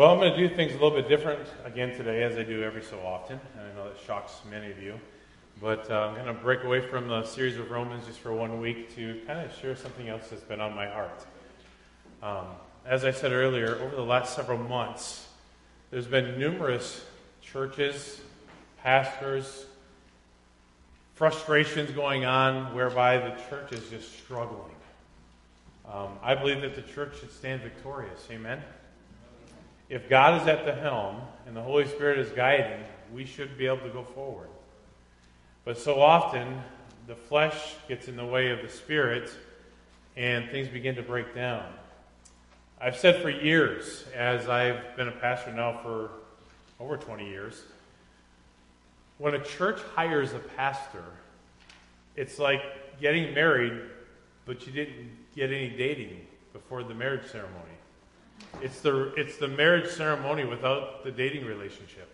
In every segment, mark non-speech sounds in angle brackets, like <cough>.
Well, I'm going to do things a little bit different again today, as I do every so often. And I know that shocks many of you. But uh, I'm going to break away from the series of Romans just for one week to kind of share something else that's been on my heart. Um, as I said earlier, over the last several months, there's been numerous churches, pastors, frustrations going on whereby the church is just struggling. Um, I believe that the church should stand victorious. Amen? If God is at the helm and the Holy Spirit is guiding, we should be able to go forward. But so often, the flesh gets in the way of the Spirit and things begin to break down. I've said for years, as I've been a pastor now for over 20 years, when a church hires a pastor, it's like getting married, but you didn't get any dating before the marriage ceremony. It's the, it's the marriage ceremony without the dating relationship.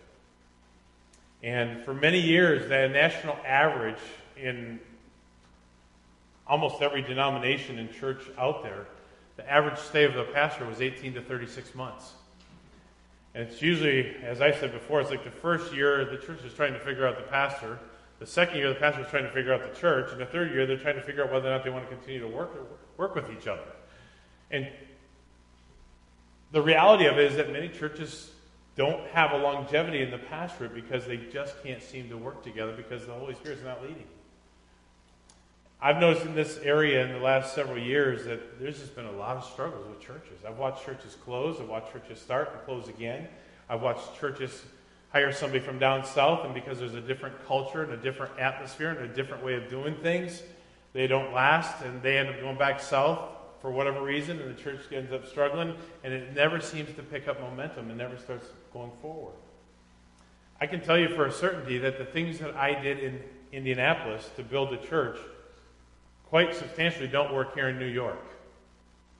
And for many years, the national average in almost every denomination and church out there, the average stay of the pastor was 18 to 36 months. And it's usually, as I said before, it's like the first year the church is trying to figure out the pastor. The second year, the pastor is trying to figure out the church. And the third year, they're trying to figure out whether or not they want to continue to work, work with each other. And the reality of it is that many churches don't have a longevity in the pastorate because they just can't seem to work together because the Holy Spirit's not leading. I've noticed in this area in the last several years that there's just been a lot of struggles with churches. I've watched churches close, I've watched churches start and close again. I've watched churches hire somebody from down south, and because there's a different culture and a different atmosphere and a different way of doing things, they don't last and they end up going back south for whatever reason, and the church ends up struggling, and it never seems to pick up momentum and never starts going forward. I can tell you for a certainty that the things that I did in Indianapolis to build a church quite substantially don't work here in New York.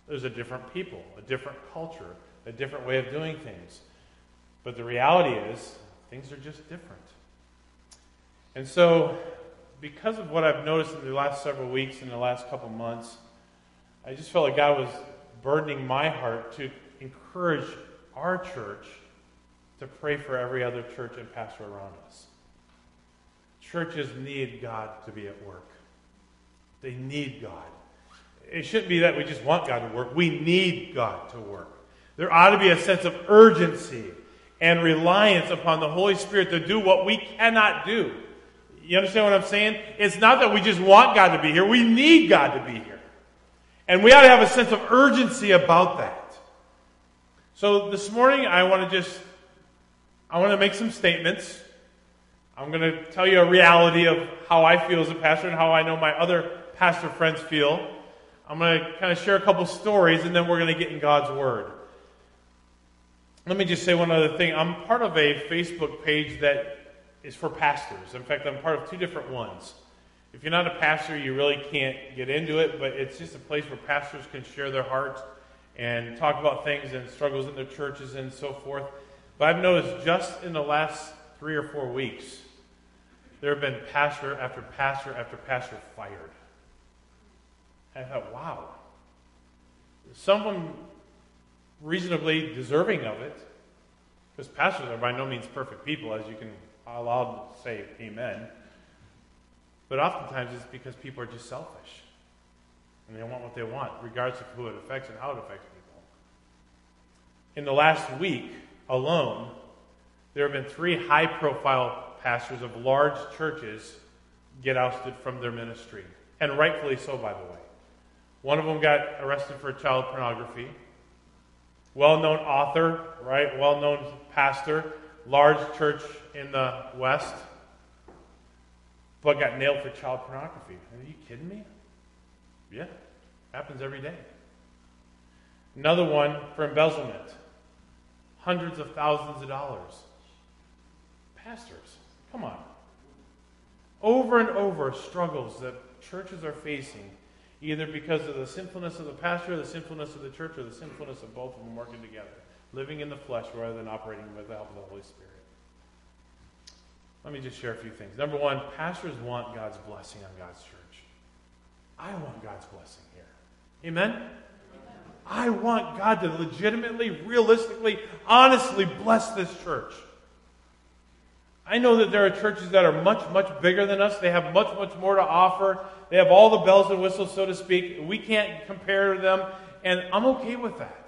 There's a different people, a different culture, a different way of doing things. But the reality is, things are just different. And so, because of what I've noticed in the last several weeks and the last couple months, I just felt like God was burdening my heart to encourage our church to pray for every other church and pastor around us. Churches need God to be at work. They need God. It shouldn't be that we just want God to work. We need God to work. There ought to be a sense of urgency and reliance upon the Holy Spirit to do what we cannot do. You understand what I'm saying? It's not that we just want God to be here. We need God to be here. And we ought to have a sense of urgency about that. So this morning, I want to just, I want to make some statements. I'm going to tell you a reality of how I feel as a pastor and how I know my other pastor friends feel. I'm going to kind of share a couple stories and then we're going to get in God's Word. Let me just say one other thing. I'm part of a Facebook page that is for pastors. In fact, I'm part of two different ones. If you're not a pastor, you really can't get into it, but it's just a place where pastors can share their hearts and talk about things and struggles in their churches and so forth. But I've noticed just in the last three or four weeks, there have been pastor after pastor after pastor fired. I thought, wow. Some of them reasonably deserving of it, because pastors are by no means perfect people, as you can allow to say amen. But oftentimes it's because people are just selfish. And they want what they want, regardless of who it affects and how it affects people. In the last week alone, there have been three high profile pastors of large churches get ousted from their ministry. And rightfully so, by the way. One of them got arrested for child pornography. Well known author, right? Well known pastor, large church in the West, but got nailed for child pornography. Are you kidding me? Yeah, happens every day. Another one for embezzlement. Hundreds of thousands of dollars. Pastors, come on. Over and over, struggles that churches are facing either because of the sinfulness of the pastor, the sinfulness of the church, or the sinfulness of both of them working together, living in the flesh rather than operating with the help of the Holy Spirit. Let me just share a few things. Number one, pastors want God's blessing on God's church. I want God's blessing here. Amen? Amen. I want God to legitimately, realistically, honestly bless this church. I know that there are churches that are much, much bigger than us. They have much, much more to offer. They have all the bells and whistles, so to speak. We can't compare them, and I'm okay with that.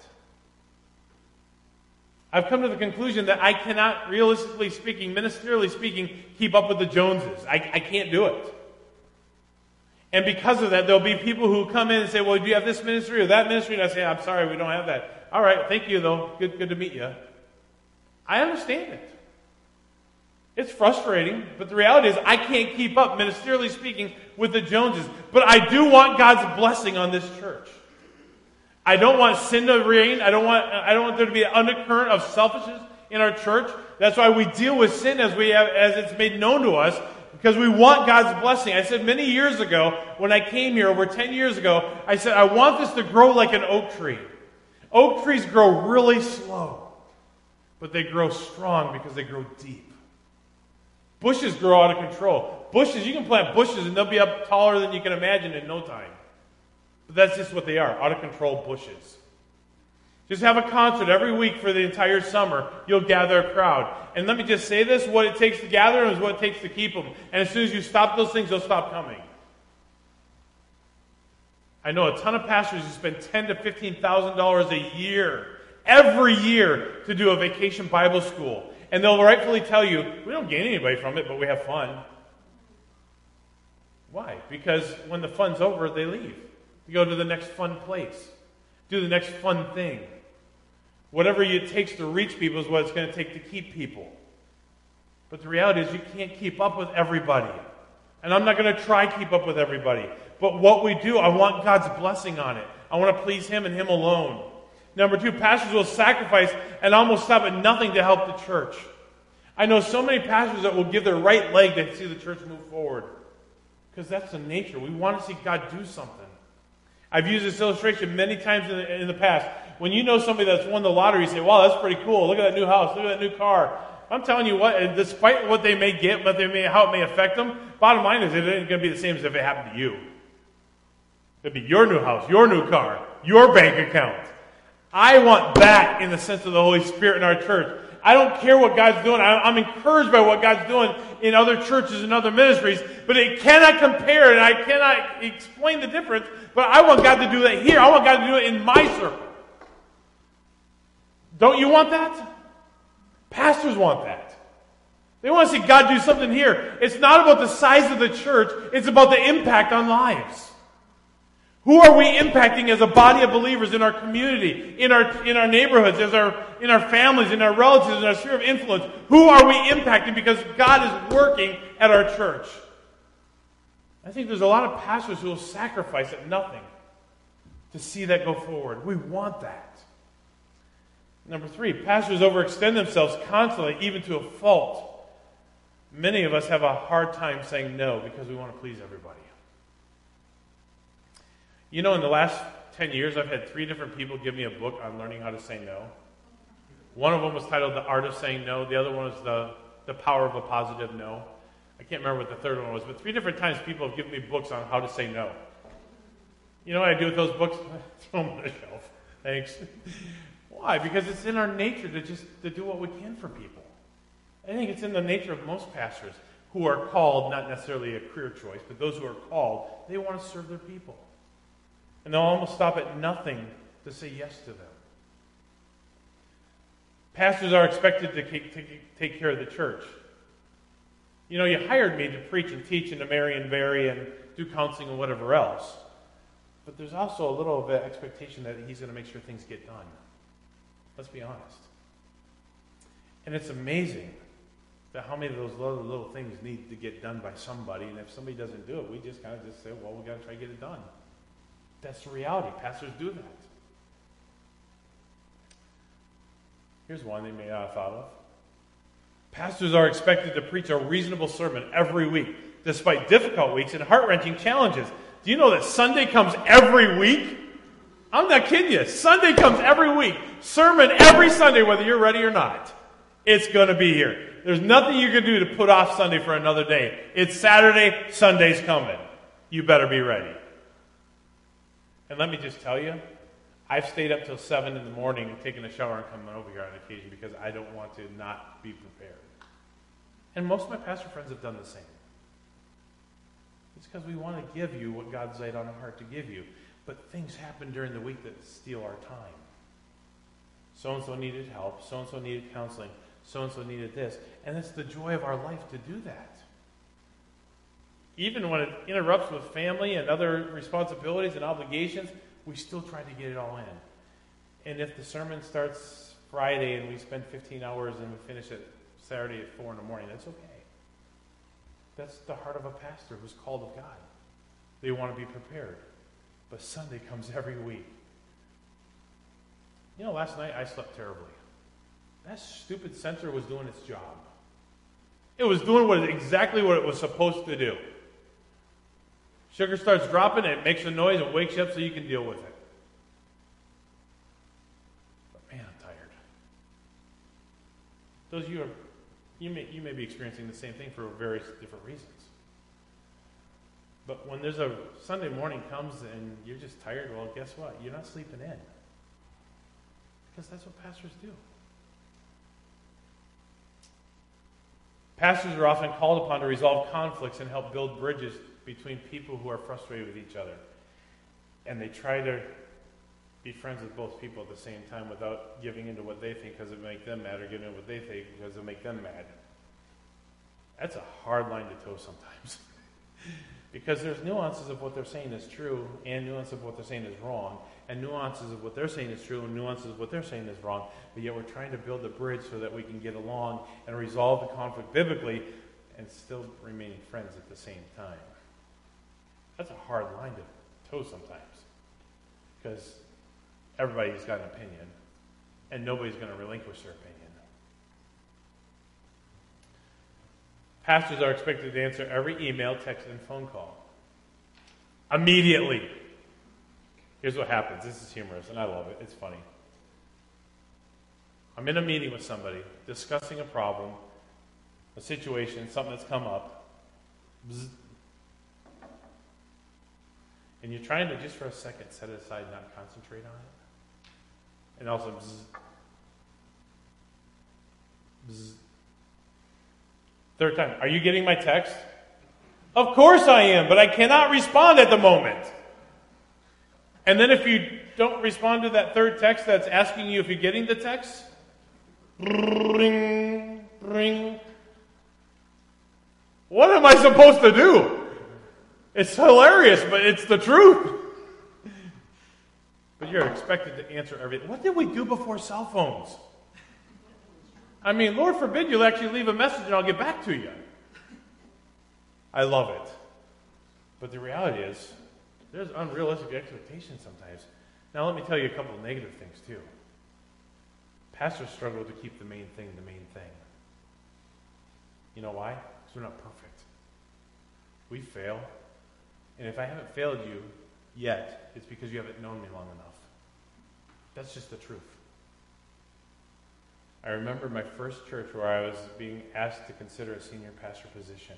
I've come to the conclusion that I cannot, realistically speaking, ministerially speaking, keep up with the Joneses. I, I can't do it. And because of that, there'll be people who come in and say, Well, do you have this ministry or that ministry? And I say, I'm sorry, we don't have that. All right, thank you, though. Good, good to meet you. I understand it. It's frustrating, but the reality is I can't keep up, ministerially speaking, with the Joneses. But I do want God's blessing on this church. I don't want sin to reign. I don't want, I don't want there to be an undercurrent of selfishness in our church. That's why we deal with sin as we have, as it's made known to us, because we want God's blessing. I said many years ago, when I came here over 10 years ago, I said, I want this to grow like an oak tree. Oak trees grow really slow, but they grow strong because they grow deep. Bushes grow out of control. Bushes, you can plant bushes and they'll be up taller than you can imagine in no time. But that's just what they are out of control bushes. Just have a concert every week for the entire summer. You'll gather a crowd. And let me just say this what it takes to gather them is what it takes to keep them. And as soon as you stop those things, they'll stop coming. I know a ton of pastors who spend ten to fifteen thousand dollars a year, every year, to do a vacation Bible school. And they'll rightfully tell you, we don't gain anybody from it, but we have fun. Why? Because when the fun's over, they leave. They go to the next fun place, do the next fun thing. Whatever it takes to reach people is what it's going to take to keep people. But the reality is, you can't keep up with everybody. And I'm not going to try keep up with everybody. But what we do, I want God's blessing on it. I want to please Him and Him alone. Number two, pastors will sacrifice and almost stop at nothing to help the church. I know so many pastors that will give their right leg to see the church move forward. Because that's the nature. We want to see God do something. I've used this illustration many times in the, in the past. When you know somebody that's won the lottery, you say, wow, that's pretty cool. Look at that new house. Look at that new car. I'm telling you what, despite what they may get, but they may, how it may affect them, bottom line is it ain't going to be the same as if it happened to you. It'd be your new house, your new car, your bank account. I want that in the sense of the Holy Spirit in our church. I don't care what God's doing. I'm encouraged by what God's doing in other churches and other ministries, but it cannot compare and I cannot explain the difference. But I want God to do that here. I want God to do it in my circle. Don't you want that? Pastors want that. They want to see God do something here. It's not about the size of the church, it's about the impact on lives. Who are we impacting as a body of believers in our community, in our, in our neighborhoods, as our, in our families, in our relatives, in our sphere of influence? Who are we impacting because God is working at our church? I think there's a lot of pastors who will sacrifice at nothing to see that go forward. We want that. Number three, pastors overextend themselves constantly, even to a fault. Many of us have a hard time saying no because we want to please everybody. You know, in the last 10 years, I've had three different people give me a book on learning how to say no. One of them was titled The Art of Saying No, the other one was The, the Power of a Positive No. I can't remember what the third one was, but three different times people have given me books on how to say no. You know what I do with those books? <laughs> Throw them on the shelf. Thanks. Why? Because it's in our nature to just to do what we can for people. I think it's in the nature of most pastors who are called, not necessarily a career choice, but those who are called, they want to serve their people. And they'll almost stop at nothing to say yes to them. Pastors are expected to take care of the church. You know, you hired me to preach and teach and to marry and bury and do counseling and whatever else. But there's also a little of expectation that he's going to make sure things get done. Let's be honest. And it's amazing that how many of those little, little things need to get done by somebody. And if somebody doesn't do it, we just kind of just say, well, we've got to try to get it done. That's the reality. Pastors do that. Here's one they may not have thought of. Pastors are expected to preach a reasonable sermon every week, despite difficult weeks and heart wrenching challenges. Do you know that Sunday comes every week? I'm not kidding you. Sunday comes every week. Sermon every Sunday, whether you're ready or not. It's going to be here. There's nothing you can do to put off Sunday for another day. It's Saturday, Sunday's coming. You better be ready. And let me just tell you, I've stayed up till 7 in the morning and taken a shower and coming over here on occasion because I don't want to not be prepared. And most of my pastor friends have done the same. It's because we want to give you what God's laid on our heart to give you. But things happen during the week that steal our time. So and so needed help. So and so needed counseling. So and so needed this. And it's the joy of our life to do that. Even when it interrupts with family and other responsibilities and obligations, we still try to get it all in. And if the sermon starts Friday and we spend 15 hours and we finish it Saturday at 4 in the morning, that's okay. That's the heart of a pastor who's called of God. They want to be prepared. But Sunday comes <laughs> every week. You know, last night I slept terribly. That stupid sensor was doing its job. It was doing what exactly what it was supposed to do. Sugar starts dropping, it makes a noise, it wakes you up so you can deal with it. But man, I'm tired. Those of you are, you may, you may be experiencing the same thing for various different reasons. But when there's a Sunday morning comes and you're just tired, well, guess what? You're not sleeping in. Because that's what pastors do. Pastors are often called upon to resolve conflicts and help build bridges between people who are frustrated with each other. And they try to be friends with both people at the same time without giving into what they think because it make them mad or giving into what they think because it'll make them mad. That's a hard line to toe sometimes. <laughs> because there's nuances of what they're saying is true and nuances of what they're saying is wrong and nuances of what they're saying is true and nuances of what they're saying is wrong but yet we're trying to build a bridge so that we can get along and resolve the conflict biblically and still remaining friends at the same time that's a hard line to toe sometimes because everybody's got an opinion and nobody's going to relinquish their opinion. Pastors are expected to answer every email, text, and phone call immediately. Here's what happens. This is humorous, and I love it. It's funny. I'm in a meeting with somebody discussing a problem, a situation, something that's come up. Bzz, and you're trying to just for a second set it aside not concentrate on it. And also, bzz, bzz. third time, are you getting my text? Of course I am, but I cannot respond at the moment. And then if you don't respond to that third text that's asking you if you're getting the text, ring, ring. What am I supposed to do? It's hilarious, but it's the truth. But you're expected to answer everything. What did we do before cell phones? I mean, Lord forbid you'll actually leave a message and I'll get back to you. I love it. But the reality is, there's unrealistic expectations sometimes. Now, let me tell you a couple of negative things, too. Pastors struggle to keep the main thing the main thing. You know why? Because we're not perfect. We fail. And if I haven't failed you yet, it's because you haven't known me long enough. That's just the truth. I remember my first church where I was being asked to consider a senior pastor position.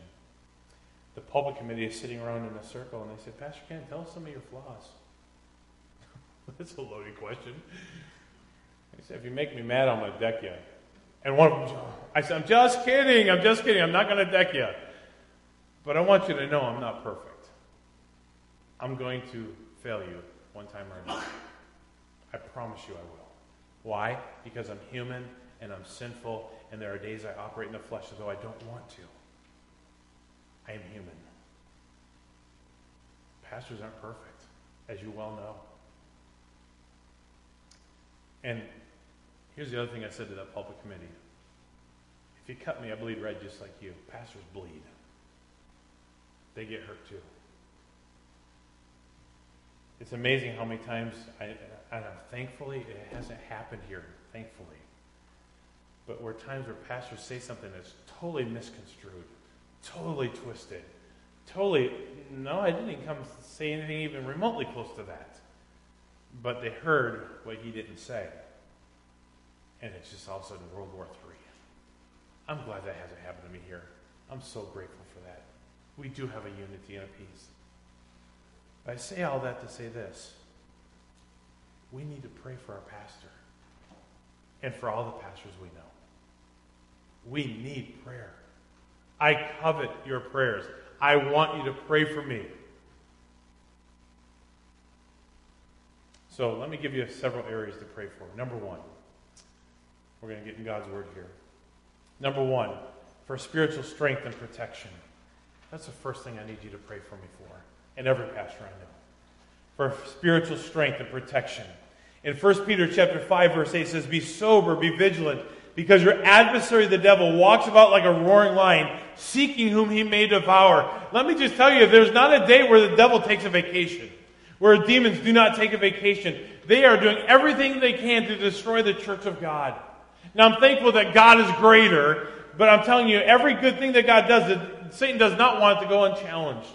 The pulpit committee is sitting around in a circle, and they said, Pastor Ken, tell us some of your flaws. <laughs> That's a loaded question. He said, If you make me mad, I'm going to deck you. And one of them, I said, I'm just kidding. I'm just kidding. I'm not going to deck you. But I want you to know I'm not perfect. I'm going to fail you one time or another. I promise you I will. Why? Because I'm human and I'm sinful, and there are days I operate in the flesh as though I don't want to. I am human. Pastors aren't perfect, as you well know. And here's the other thing I said to that pulpit committee. If you cut me, I bleed red just like you. Pastors bleed. They get hurt too. It's amazing how many times, I, and thankfully it hasn't happened here, thankfully. But where times where pastors say something that's totally misconstrued, totally twisted, totally, no, I didn't come say anything even remotely close to that. But they heard what he didn't say. And it's just all of a sudden World War III. I'm glad that hasn't happened to me here. I'm so grateful for that. We do have a unity and a peace. I say all that to say this. we need to pray for our pastor and for all the pastors we know. We need prayer. I covet your prayers. I want you to pray for me. So let me give you several areas to pray for. Number one, we're going to get in God's word here. Number one, for spiritual strength and protection. That's the first thing I need you to pray for me for, and every pastor I know. For spiritual strength and protection. In 1 Peter chapter 5, verse 8 says, Be sober, be vigilant, because your adversary, the devil, walks about like a roaring lion, seeking whom he may devour. Let me just tell you, there's not a day where the devil takes a vacation, where demons do not take a vacation. They are doing everything they can to destroy the church of God. Now, I'm thankful that God is greater, but I'm telling you, every good thing that God does, Satan does not want to go unchallenged.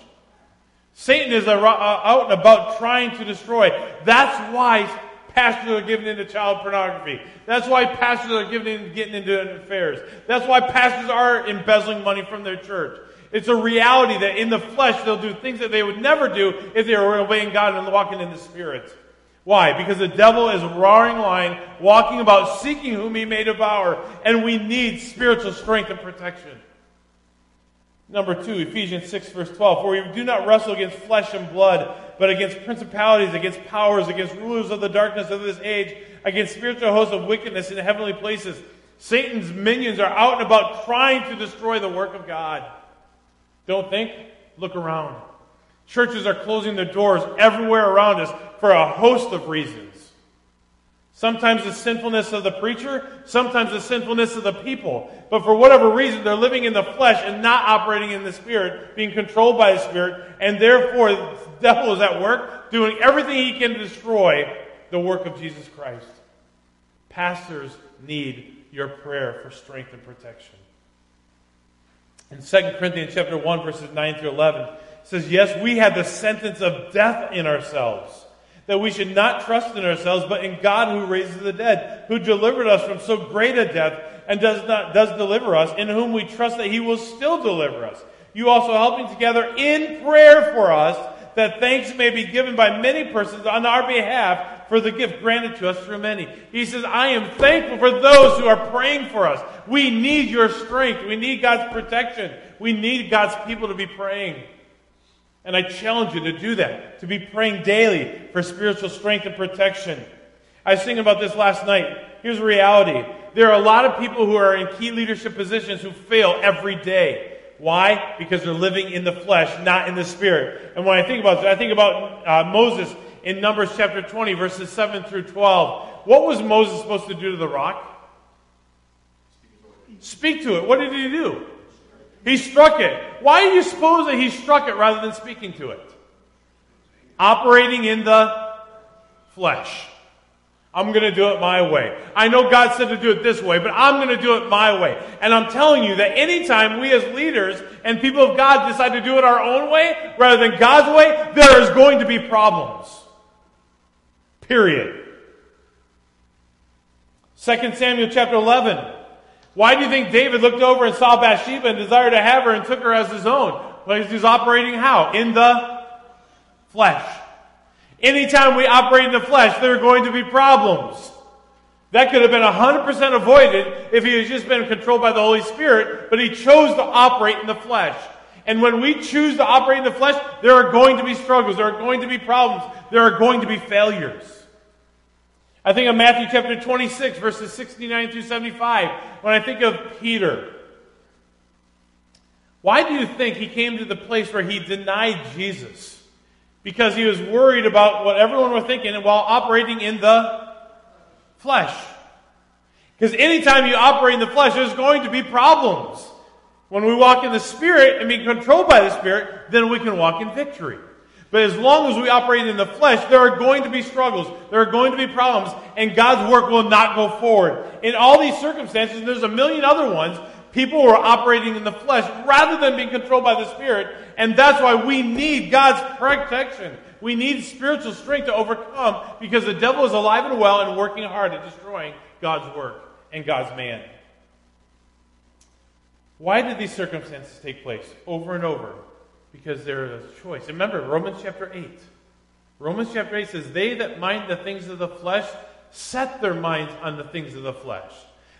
Satan is uh, out and about trying to destroy. That's why pastors are giving into child pornography. That's why pastors are giving in, getting into affairs. That's why pastors are embezzling money from their church. It's a reality that in the flesh they'll do things that they would never do if they were obeying God and walking in the Spirit. Why? Because the devil is a roaring lion, walking about seeking whom he may devour, and we need spiritual strength and protection. Number two, Ephesians 6, verse 12. For we do not wrestle against flesh and blood, but against principalities, against powers, against rulers of the darkness of this age, against spiritual hosts of wickedness in heavenly places. Satan's minions are out and about trying to destroy the work of God. Don't think, look around. Churches are closing their doors everywhere around us for a host of reasons. Sometimes the sinfulness of the preacher, sometimes the sinfulness of the people. But for whatever reason, they're living in the flesh and not operating in the Spirit, being controlled by the Spirit, and therefore the devil is at work doing everything he can to destroy the work of Jesus Christ. Pastors need your prayer for strength and protection. In 2 Corinthians chapter 1, verses 9 through 11, it says, Yes, we had the sentence of death in ourselves that we should not trust in ourselves, but in God who raises the dead, who delivered us from so great a death and does not does deliver us, in whom we trust that he will still deliver us. You also helping together in prayer for us, that thanks may be given by many persons on our behalf for the gift granted to us through many. He says, I am thankful for those who are praying for us. We need your strength. We need God's protection. We need God's people to be praying. And I challenge you to do that, to be praying daily for spiritual strength and protection. I was thinking about this last night. Here's the reality. There are a lot of people who are in key leadership positions who fail every day. Why? Because they're living in the flesh, not in the spirit. And when I think about this, I think about uh, Moses in Numbers chapter 20, verses 7 through 12. What was Moses supposed to do to the rock? Speak to it. What did he do? He struck it. Why do you suppose that he struck it rather than speaking to it? Operating in the flesh. I'm going to do it my way. I know God said to do it this way, but I'm going to do it my way. And I'm telling you that anytime we as leaders and people of God decide to do it our own way rather than God's way, there is going to be problems. Period. 2 Samuel chapter 11. Why do you think David looked over and saw Bathsheba and desired to have her and took her as his own? Well, he's operating how? In the flesh. Anytime we operate in the flesh, there are going to be problems. That could have been 100% avoided if he had just been controlled by the Holy Spirit, but he chose to operate in the flesh. And when we choose to operate in the flesh, there are going to be struggles, there are going to be problems, there are going to be failures. I think of Matthew chapter 26, verses 69 through 75, when I think of Peter. Why do you think he came to the place where he denied Jesus? Because he was worried about what everyone was thinking while operating in the flesh. Because anytime you operate in the flesh, there's going to be problems. When we walk in the Spirit and be controlled by the Spirit, then we can walk in victory. But as long as we operate in the flesh, there are going to be struggles. There are going to be problems, and God's work will not go forward. In all these circumstances, and there's a million other ones, people are operating in the flesh rather than being controlled by the Spirit, and that's why we need God's protection. We need spiritual strength to overcome because the devil is alive and well and working hard at destroying God's work and God's man. Why did these circumstances take place over and over? Because there is a choice. Remember Romans chapter 8. Romans chapter 8 says, They that mind the things of the flesh set their minds on the things of the flesh.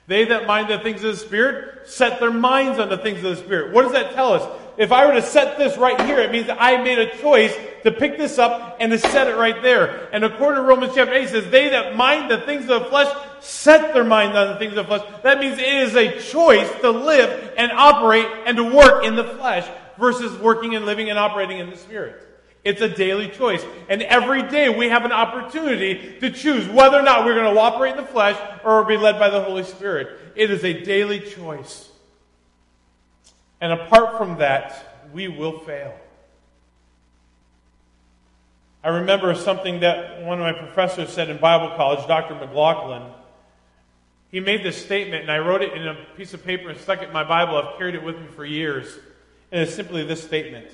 They that mind the things of the Spirit set their minds on the things of the Spirit. What does that tell us? If I were to set this right here, it means I made a choice to pick this up and to set it right there. And according to Romans chapter 8, it says, They that mind the things of the flesh set their mind on the things of the flesh. That means it is a choice to live and operate and to work in the flesh versus working and living and operating in the Spirit. It's a daily choice. And every day we have an opportunity to choose whether or not we're going to operate in the flesh or be led by the Holy Spirit. It is a daily choice. And apart from that, we will fail. I remember something that one of my professors said in Bible college, Dr. McLaughlin. He made this statement, and I wrote it in a piece of paper and stuck it in my Bible. I've carried it with me for years. And it's simply this statement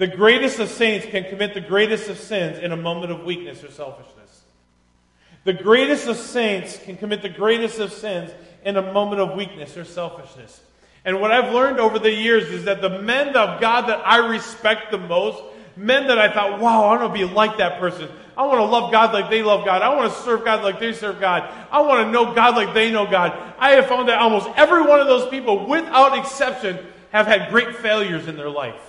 the greatest of saints can commit the greatest of sins in a moment of weakness or selfishness. The greatest of saints can commit the greatest of sins in a moment of weakness or selfishness. And what I've learned over the years is that the men of God that I respect the most, men that I thought, wow, I want to be like that person. I want to love God like they love God. I want to serve God like they serve God. I want to know God like they know God. I have found that almost every one of those people, without exception, have had great failures in their life.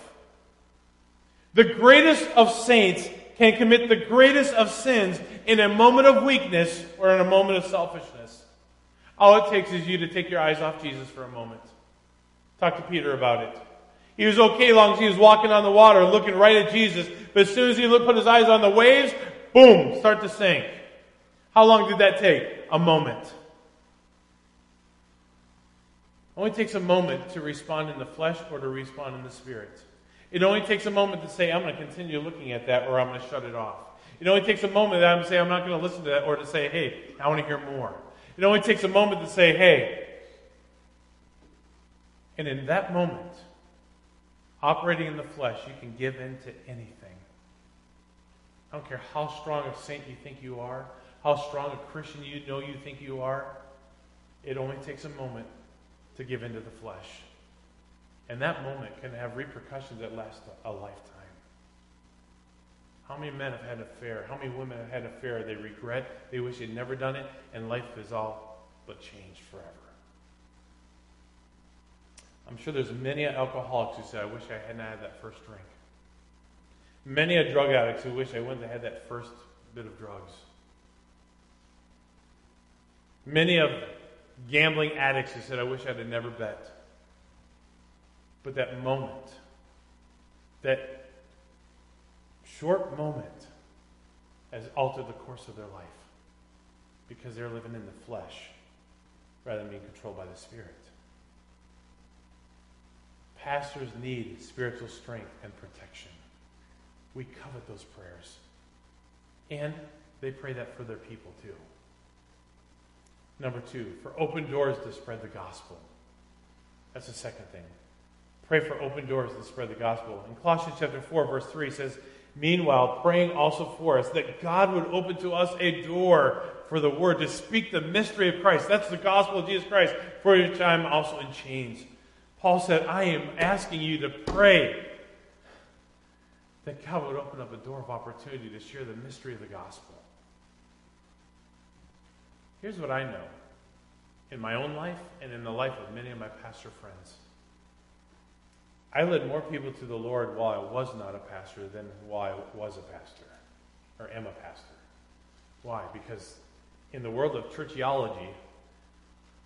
The greatest of saints can commit the greatest of sins in a moment of weakness or in a moment of selfishness. All it takes is you to take your eyes off Jesus for a moment. Talk to Peter about it. He was okay long as he was walking on the water, looking right at Jesus. But as soon as he put his eyes on the waves, boom, start to sink. How long did that take? A moment. It only takes a moment to respond in the flesh or to respond in the spirit. It only takes a moment to say, I'm going to continue looking at that or I'm going to shut it off. It only takes a moment that I'm going to say, I'm not going to listen to that or to say, hey, I want to hear more. It only takes a moment to say, hey. And in that moment, operating in the flesh, you can give in to anything. I don't care how strong a saint you think you are, how strong a Christian you know you think you are. It only takes a moment to give into the flesh. And that moment can have repercussions that last a, lifetime. How many men have had an affair? How many women have had an affair? They regret, they wish they'd never done it, and life is all but changed forever. I'm sure there's many alcoholics who say, I wish I hadn't had that first drink. Many a drug addicts who wish I wouldn't have had that first bit of drugs. Many of gambling addicts who said, I wish I'd have never bet. But that moment, that short moment, has altered the course of their life because they're living in the flesh rather than being controlled by the Spirit. Pastors need spiritual strength and protection. We covet those prayers. And they pray that for their people too. Number two, for open doors to spread the gospel. That's the second thing. Pray for open doors to spread the gospel. In Colossians chapter 4, verse 3 says, Meanwhile, praying also for us that God would open to us a door for the word to speak the mystery of Christ. That's the gospel of Jesus Christ, for which I am also in chains. Paul said, I am asking you to pray that God would open up a door of opportunity to share the mystery of the gospel. Here's what I know in my own life and in the life of many of my pastor friends. I led more people to the Lord while I was not a pastor than while I was a pastor or am a pastor. Why? Because in the world of churchiology,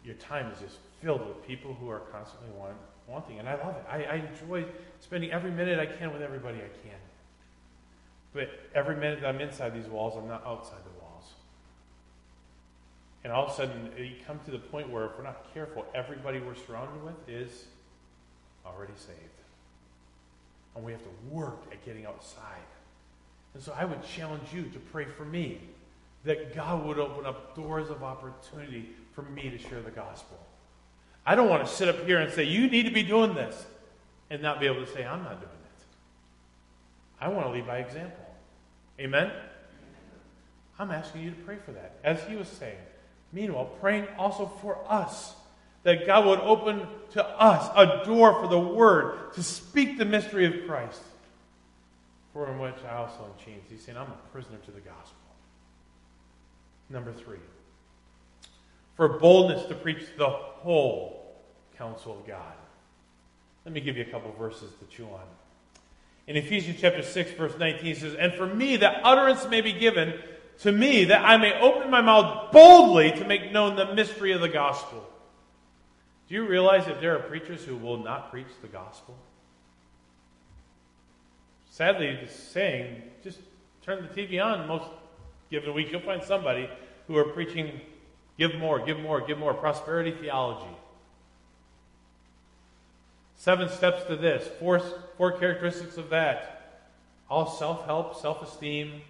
your time is just filled with people who are constantly want, wanting, and I love it. I, I enjoy spending every minute I can with everybody I can. But every minute that I'm inside these walls, I'm not outside. And all of a sudden, you come to the point where if we're not careful, everybody we're surrounded with is already saved. And we have to work at getting outside. And so I would challenge you to pray for me that God would open up doors of opportunity for me to share the gospel. I don't want to sit up here and say, you need to be doing this, and not be able to say, I'm not doing it. I want to lead by example. Amen? I'm asking you to pray for that. As he was saying. Meanwhile, praying also for us that God would open to us a door for the Word to speak the mystery of Christ. for in which I also am chained. He's saying, I'm a prisoner to the gospel. Number three, for boldness to preach the whole counsel of God. Let me give you a couple verses to chew on. In Ephesians chapter 6, verse 19, it says, And for me that utterance may be given to me, that I may open my mouth boldly to make known the mystery of the gospel. Do you realize that there are preachers who will not preach the gospel? Sadly, just saying, just turn the TV on most given week, you'll find somebody who are preaching give more, give more, give more, prosperity theology. Seven steps to this, four, four characteristics of that. All self help, self esteem,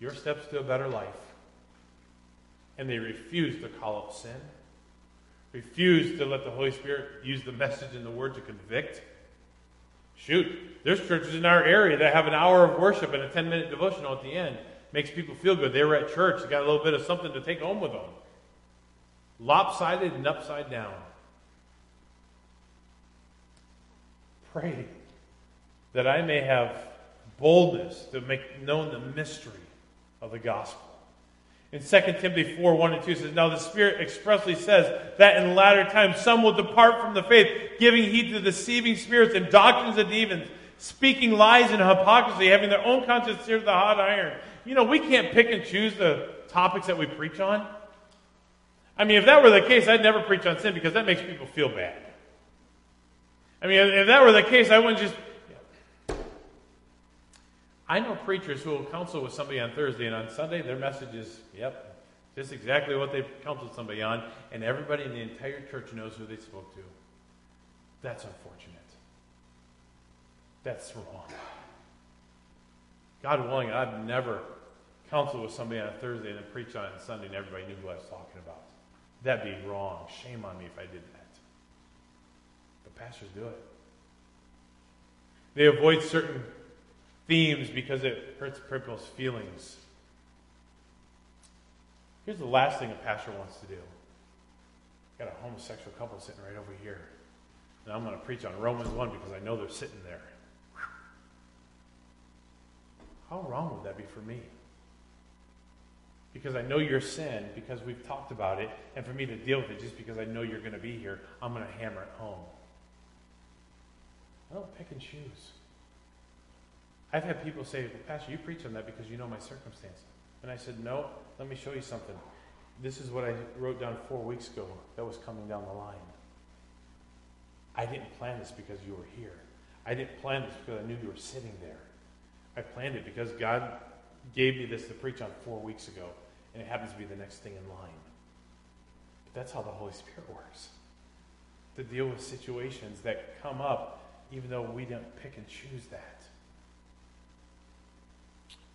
your steps to a better life. And they refuse to call up sin, refuse to let the Holy Spirit use the message and the word to convict. Shoot, there's churches in our area that have an hour of worship and a 10 minute devotional at the end. Makes people feel good. They were at church, they got a little bit of something to take home with them. Lopsided and upside down. Pray that I may have boldness to make known the mystery of the gospel. In 2 Timothy 4 1 and 2 says, Now the Spirit expressly says that in latter times some will depart from the faith, giving heed to deceiving spirits and doctrines of demons, speaking lies and hypocrisy, having their own conscience seared to the hot iron. You know, we can't pick and choose the topics that we preach on. I mean, if that were the case, I'd never preach on sin because that makes people feel bad. I mean, if that were the case, I wouldn't just I know preachers who will counsel with somebody on Thursday, and on Sunday, their message is, yep, just exactly what they've counseled somebody on, and everybody in the entire church knows who they spoke to. That's unfortunate. That's wrong. God willing, I'd never counsel with somebody on a Thursday and then preach on it on Sunday, and everybody knew who I was talking about. That'd be wrong. Shame on me if I did that. But pastors do it. They avoid certain themes because it hurts people's feelings. Here's the last thing a pastor wants to do. Got a homosexual couple sitting right over here. And I'm going to preach on Romans 1 because I know they're sitting there. How wrong would that be for me? Because I know your sin, because we've talked about it, and for me to deal with it just because I know you're going to be here, I'm going to hammer it home. I don't pick and choose. I've had people say, well, Pastor, you preach on that because you know my circumstance. And I said, no, let me show you something. This is what I wrote down four weeks ago that was coming down the line. I didn't plan this because you were here. I didn't plan this because I knew you were sitting there. I planned it because God gave me this to preach on four weeks ago, and it happens to be the next thing in line. But that's how the Holy Spirit works to deal with situations that come up, even though we didn't pick and choose that.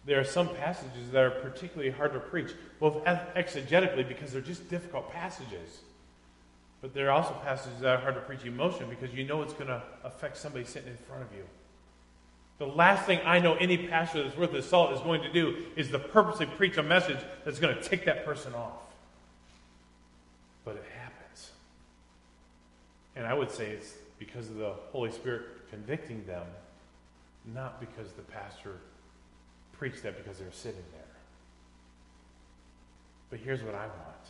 There are some passages that are particularly hard to preach, both exegetically because they're just difficult passages. But there are also passages that are hard to preach emotion because you know it's going to affect somebody sitting in front of you. The last thing I know any pastor that's worth his salt is going to do is to purposely preach a message that's going to take that person off. But it happens. And I would say it's because of the Holy Spirit convicting them, not because the pastor preach that because they're sitting there. But here's what I want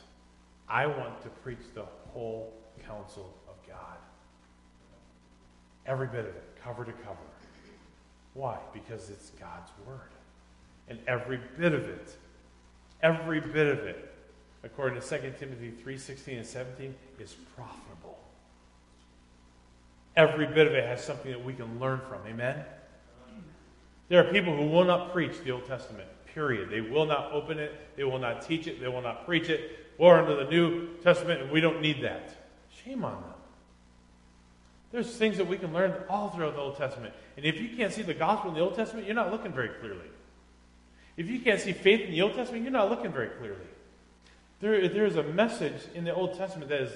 I want to preach the whole counsel of God. Every bit of it, cover to cover. Why? Because it's God's Word. And every bit of it, every bit of it, according to 2 Timothy 3.16 and 17, is profitable. Every bit of it has something that we can learn from. Amen? There are people who will not preach the Old Testament, period. They will not open it, they will not teach it, they will not preach it. We're under the New Testament, and we don't need that. Shame on them. There's things that we can learn all throughout the Old Testament. And if you can't see the gospel in the Old Testament, you're not looking very clearly. If you can't see faith in the Old Testament, you're not looking very clearly. There, there's a message in the Old Testament that is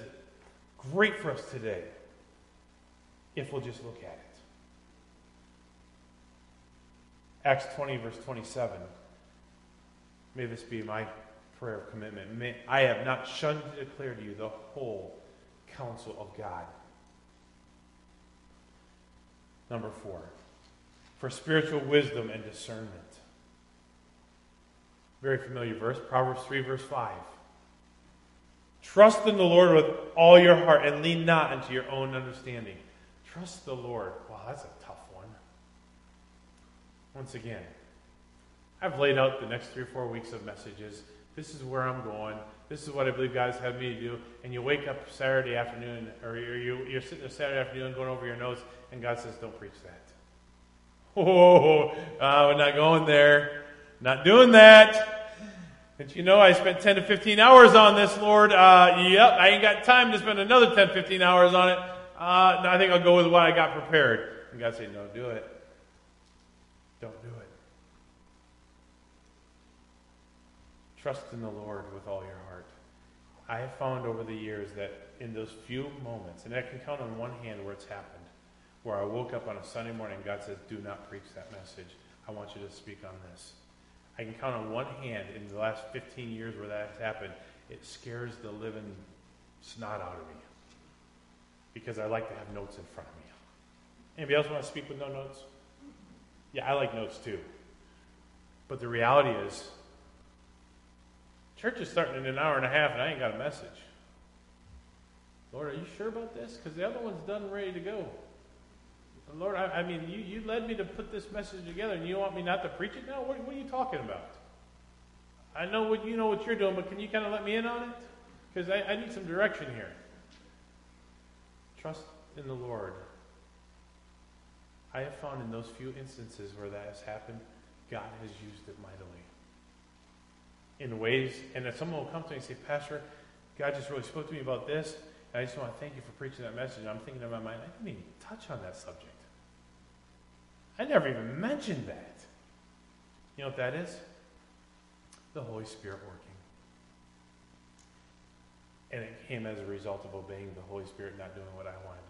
great for us today if we'll just look at it. Acts 20, verse 27. May this be my prayer of commitment. May, I have not shunned to declare to you the whole counsel of God. Number four. for spiritual wisdom and discernment. Very familiar verse, Proverbs 3, verse 5. Trust in the Lord with all your heart and lean not into your own understanding. Trust the Lord. Wow, that's a. Once again, I've laid out the next three or four weeks of messages. This is where I'm going. This is what I believe God's had me to do. And you wake up Saturday afternoon, or you're, you're sitting there Saturday afternoon going over your notes, and God says, Don't preach that. <laughs> Oh, uh, we're not going there. Not doing that. But you know, I spent 10 to 15 hours on this, Lord. Uh, yep, I ain't got time to spend another 10, 15 hours on it. Uh, I think I'll go with what I got prepared. And God said, No, do it. Don't do it. Trust in the Lord with all your heart. I have found over the years that in those few moments, and I can count on one hand where it's happened, where I woke up on a Sunday morning and God says, Do not preach that message. I want you to speak on this. I can count on one hand in the last 15 years where that has happened. It scares the living snot out of me because I like to have notes in front of me. Anybody else want to speak with no notes? Yeah, I like notes too. But the reality is, church is starting in an hour and a half and I ain't got a message. Lord, are you sure about this? Because the other one's done and ready to go. Lord, I, I, mean, you, you led me to put this message together, and you want me not to preach it now? What, what are you talking about? I know what you know what you're doing, but can you kind of let me in on it? Because I, I need some direction here. Trust in the Lord. I have found in those few instances where that has happened, God has used it mightily. In ways, and if someone will come to me and say, Pastor, God just really spoke to me about this, and I just want to thank you for preaching that message. I'm thinking in my mind, I didn't even touch on that subject. I never even mentioned that. You know what that is? The Holy Spirit working. And it came as a result of obeying the Holy Spirit, not doing what I wanted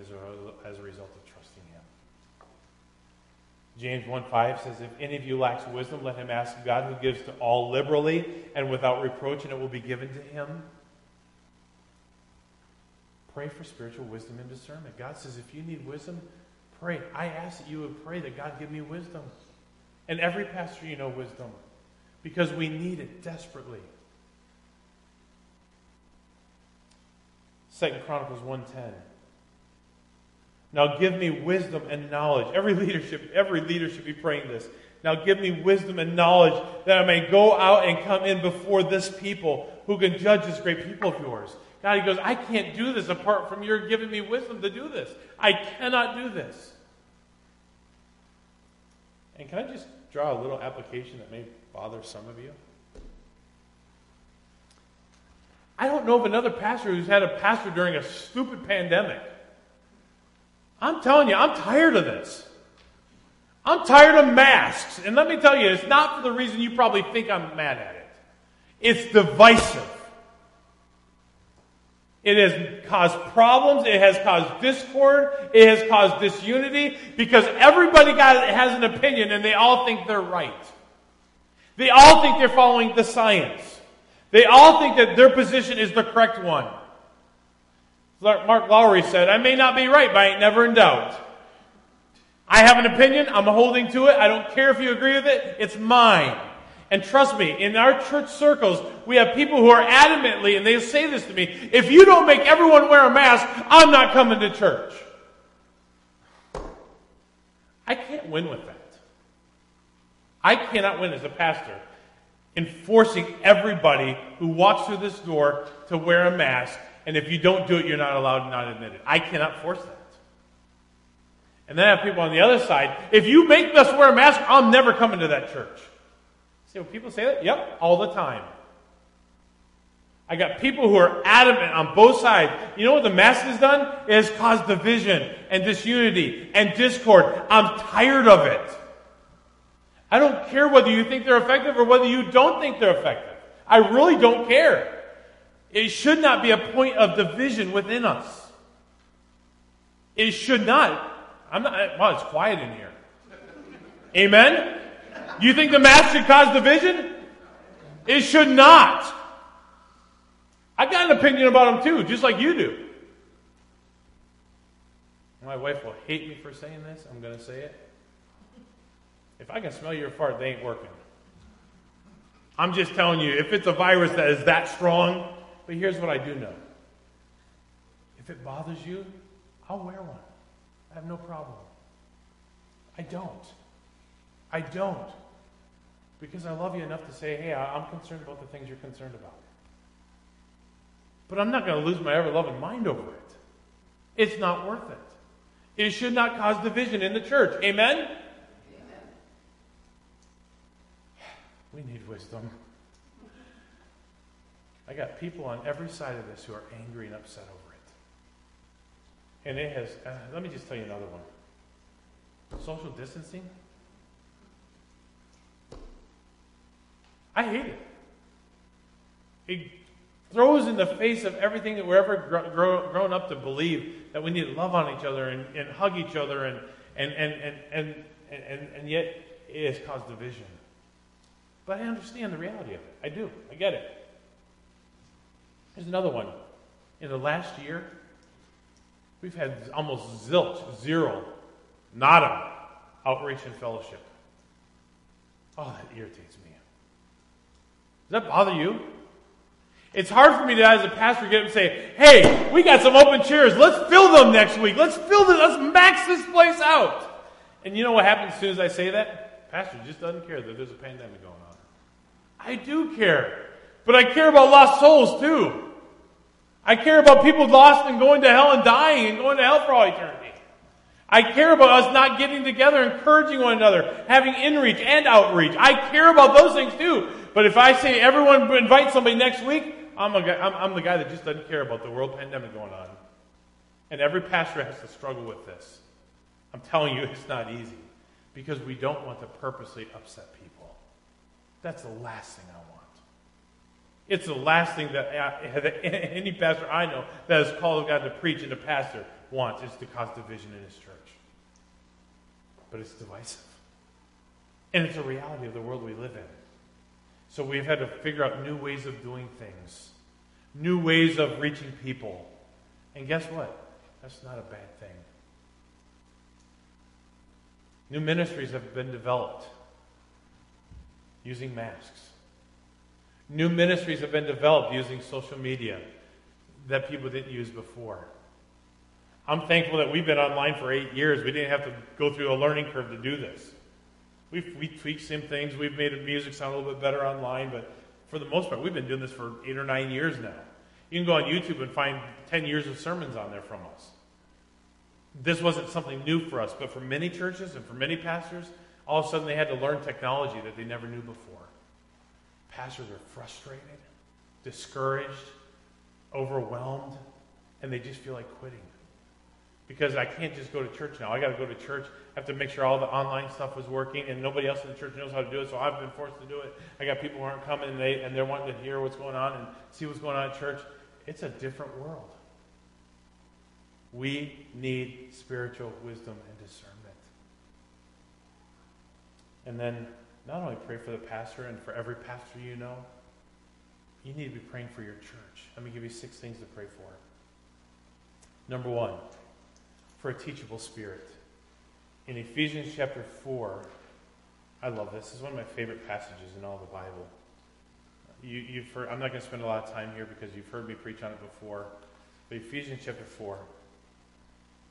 as a, as a result of trusting Him. James 1 5 says, If any of you lacks wisdom, let him ask God, who gives to all liberally and without reproach, and it will be given to him. Pray for spiritual wisdom and discernment. God says, if you need wisdom, pray. I ask that you would pray that God give me wisdom. And every pastor, you know wisdom. Because we need it desperately. Second Chronicles 1.10. Now give me wisdom and knowledge. Every leadership, every leader should be praying this. Now give me wisdom and knowledge that I may go out and come in before this people who can judge this great people of yours. God, he goes, I can't do this apart from your giving me wisdom to do this. I cannot do this. And can I just draw a little application that may bother some of you? I don't know of another pastor who's had a pastor during a stupid pandemic. I'm telling you, I'm tired of this. I'm tired of masks. And let me tell you, it's not for the reason you probably think I'm mad at it. It's divisive. It has caused problems. It has caused discord. It has caused disunity because everybody got, has an opinion and they all think they're right. They all think they're following the science. They all think that their position is the correct one. Mark Lowry said, I may not be right, but I ain't never in doubt. I have an opinion. I'm holding to it. I don't care if you agree with it. It's mine. And trust me, in our church circles, we have people who are adamantly, and they say this to me if you don't make everyone wear a mask, I'm not coming to church. I can't win with that. I cannot win as a pastor enforcing everybody who walks through this door to wear a mask, and if you don't do it, you're not allowed, not admitted. I cannot force that. And then I have people on the other side. If you make us wear a mask, I'm never coming to that church. See when people say that? Yep, all the time. I got people who are adamant on both sides. You know what the mask has done? It has caused division and disunity and discord. I'm tired of it. I don't care whether you think they're effective or whether you don't think they're effective. I really don't care. It should not be a point of division within us. It should not. I'm not. Well, it's quiet in here. Amen. You think the mask should cause division? It should not. I've got an opinion about them too, just like you do. My wife will hate me for saying this. I'm going to say it. If I can smell your fart, they ain't working. I'm just telling you, if it's a virus that is that strong, but here's what I do know. If it bothers you, I'll wear one. I have no problem. I don't. I don't. Because I love you enough to say, hey, I'm concerned about the things you're concerned about. But I'm not going to lose my ever loving mind over it. It's not worth it. It should not cause division in the church. Amen? Amen. <sighs> We need wisdom. I got people on every side of this who are angry and upset over it. And it has, uh, let me just tell you another one social distancing. I hate it. It throws in the face of everything that we're ever grow, grow, grown up to believe that we need to love on each other and, and hug each other, and, and, and, and, and, and, and yet it has caused division. But I understand the reality of it. I do. I get it. Here's another one. In the last year, we've had almost zilch, zero, nada outreach and fellowship. Oh, that irritates me. Does that bother you? It's hard for me to, as a pastor, get up and say, hey, we got some open chairs. Let's fill them next week. Let's fill them. Let's max this place out. And you know what happens as soon as I say that? Pastor just doesn't care that there's a pandemic going on. I do care. But I care about lost souls too. I care about people lost and going to hell and dying and going to hell for all eternity. I care about us not getting together, encouraging one another, having inreach and outreach. I care about those things too. But if I say everyone invite somebody next week, I'm, a guy, I'm, I'm the guy that just doesn't care about the world pandemic going on. And every pastor has to struggle with this. I'm telling you, <laughs> it's not easy because we don't want to purposely upset people. That's the last thing. It's the last thing that uh, <laughs> any pastor I know that is called of God to preach and to pastor wants is to cause division in his church. But it's divisive. And it's a reality of the world we live in. So we've had to figure out new ways of doing things, new ways of reaching people. And guess what? That's not a bad thing. New ministries have been developed using masks. New ministries have been developed using social media that people didn't use before. I'm thankful that we've been online for eight years. We didn't have to go through a learning curve to do this. We've, we tweaked some things. We've made music sound a little bit better online, but for the most part, we've been doing this for eight or nine years now. You can go on YouTube and find 10 years of sermons on there from us. This wasn't something new for us, but for many churches and for many pastors, all of a sudden they had to learn technology that they never knew before. Pastors are frustrated, discouraged, overwhelmed, and they just feel like quitting because I can't just go to church now. I got to go to church. I have to make sure all the online stuff is working, and nobody else in the church knows how to do it. So I've been forced to do it. I got people who aren't coming, and they and they're wanting to hear what's going on and see what's going on at church. It's a different world. We need spiritual wisdom and discernment. And then not only pray for the pastor and for every pastor you know, you need to be praying for your church. Let me give you six things to pray for. Number one, for a teachable spirit. In Ephesians chapter 4, I love this. This is one of my favorite passages in all the Bible. You, have heard, I'm not going to spend a lot of time here because you've heard me preach on it before. But Ephesians chapter 4,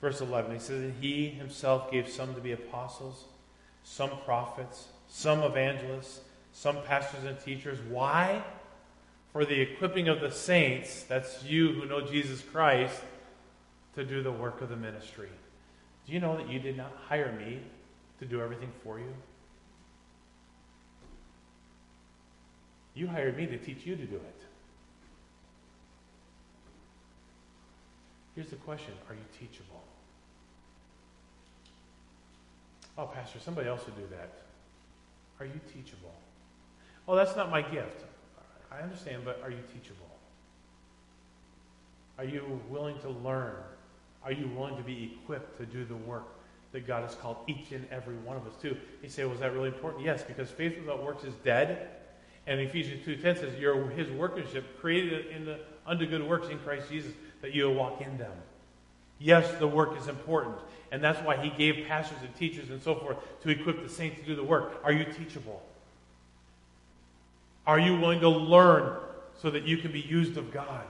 verse 11, he says, And he himself gave some to be apostles, some prophets, some evangelists, some pastors and teachers. Why? For the equipping of the saints, that's you who know Jesus Christ, to do the work of the ministry. Do you know that you did not hire me to do everything for you? You hired me to teach you to do it. Here's the question Are you teachable? Oh, Pastor, somebody else would do that. Are you teachable? Oh, that's not my gift. I understand, but are you teachable? Are you willing to learn are you willing to be equipped to do the work that God has called each and every one of us to? You say, was that really important? Yes, because faith without works is dead. And Ephesians 2.10 says, you're his workmanship, created in the, unto good works in Christ Jesus, that you will walk in them. Yes, the work is important. And that's why he gave pastors and teachers and so forth to equip the saints to do the work. Are you teachable? Are you willing to learn so that you can be used of God?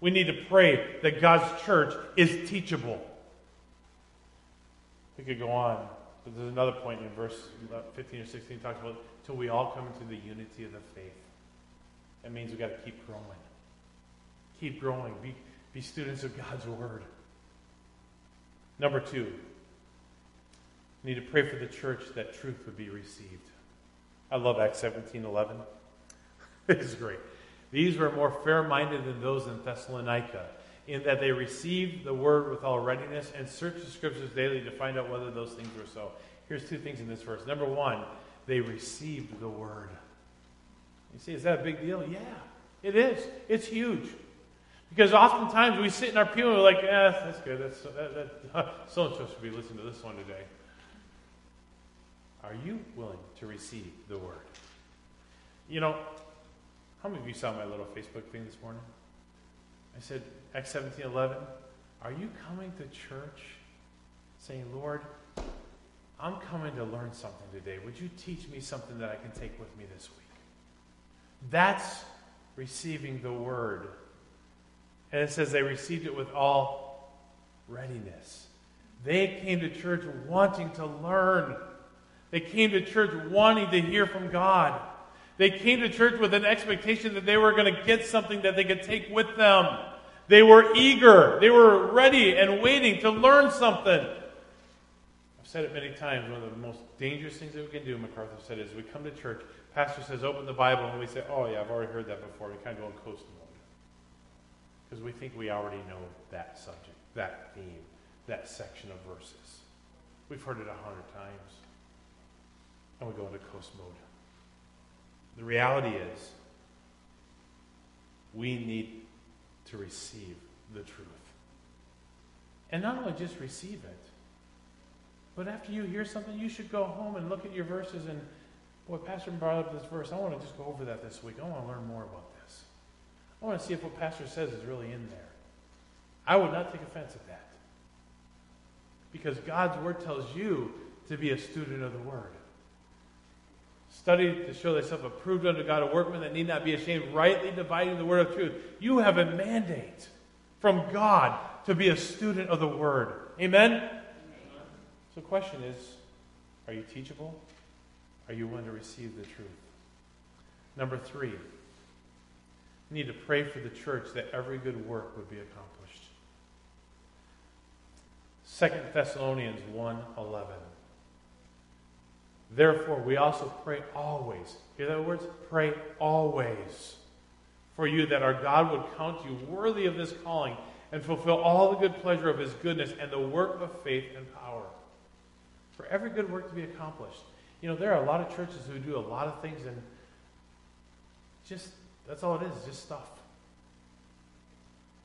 We need to pray that God's church is teachable. We could go on. But there's another point in verse 15 or 16 talks about till we all come into the unity of the faith. That means we've got to keep growing. Keep growing. Be, be students of God's Word. Number two, we need to pray for the church that truth would be received. I love Acts 17 11. <laughs> this is great. These were more fair minded than those in Thessalonica, in that they received the word with all readiness and searched the scriptures daily to find out whether those things were so. Here's two things in this verse. Number one, they received the word. You see, is that a big deal? Yeah, it is. It's huge. Because oftentimes we sit in our pew and we're like, eh, that's good. That's, that, that, so and so should be listening to this one today. Are you willing to receive the word? You know, how many of you saw my little Facebook thing this morning? I said, Acts 17 11, are you coming to church saying, Lord, I'm coming to learn something today. Would you teach me something that I can take with me this week? That's receiving the word. And it says they received it with all readiness. They came to church wanting to learn. They came to church wanting to hear from God. They came to church with an expectation that they were going to get something that they could take with them. They were eager. They were ready and waiting to learn something. I've said it many times. One of the most dangerous things that we can do, MacArthur said, is we come to church, pastor says, open the Bible, and we say, oh, yeah, I've already heard that before. We kind of go and coast. Because we think we already know that subject, that theme, that section of verses. We've heard it a hundred times. And we go into coast mode. The reality is, we need to receive the truth. And not only just receive it, but after you hear something, you should go home and look at your verses and, boy, Pastor brought up this verse. I want to just go over that this week. I want to learn more about this. I want to see if what Pastor says is really in there. I would not take offense at that. Because God's Word tells you to be a student of the Word. Study to show thyself approved unto God, a workman that need not be ashamed, rightly dividing the word of truth. You have a mandate from God to be a student of the word. Amen? So the question is, are you teachable? Are you willing to receive the truth? Number three, you need to pray for the church that every good work would be accomplished. 2 Thessalonians 1 11. Therefore, we also pray always. Hear that words? Pray always for you that our God would count you worthy of this calling and fulfill all the good pleasure of his goodness and the work of faith and power. For every good work to be accomplished. You know, there are a lot of churches who do a lot of things and just, that's all it is, just stuff.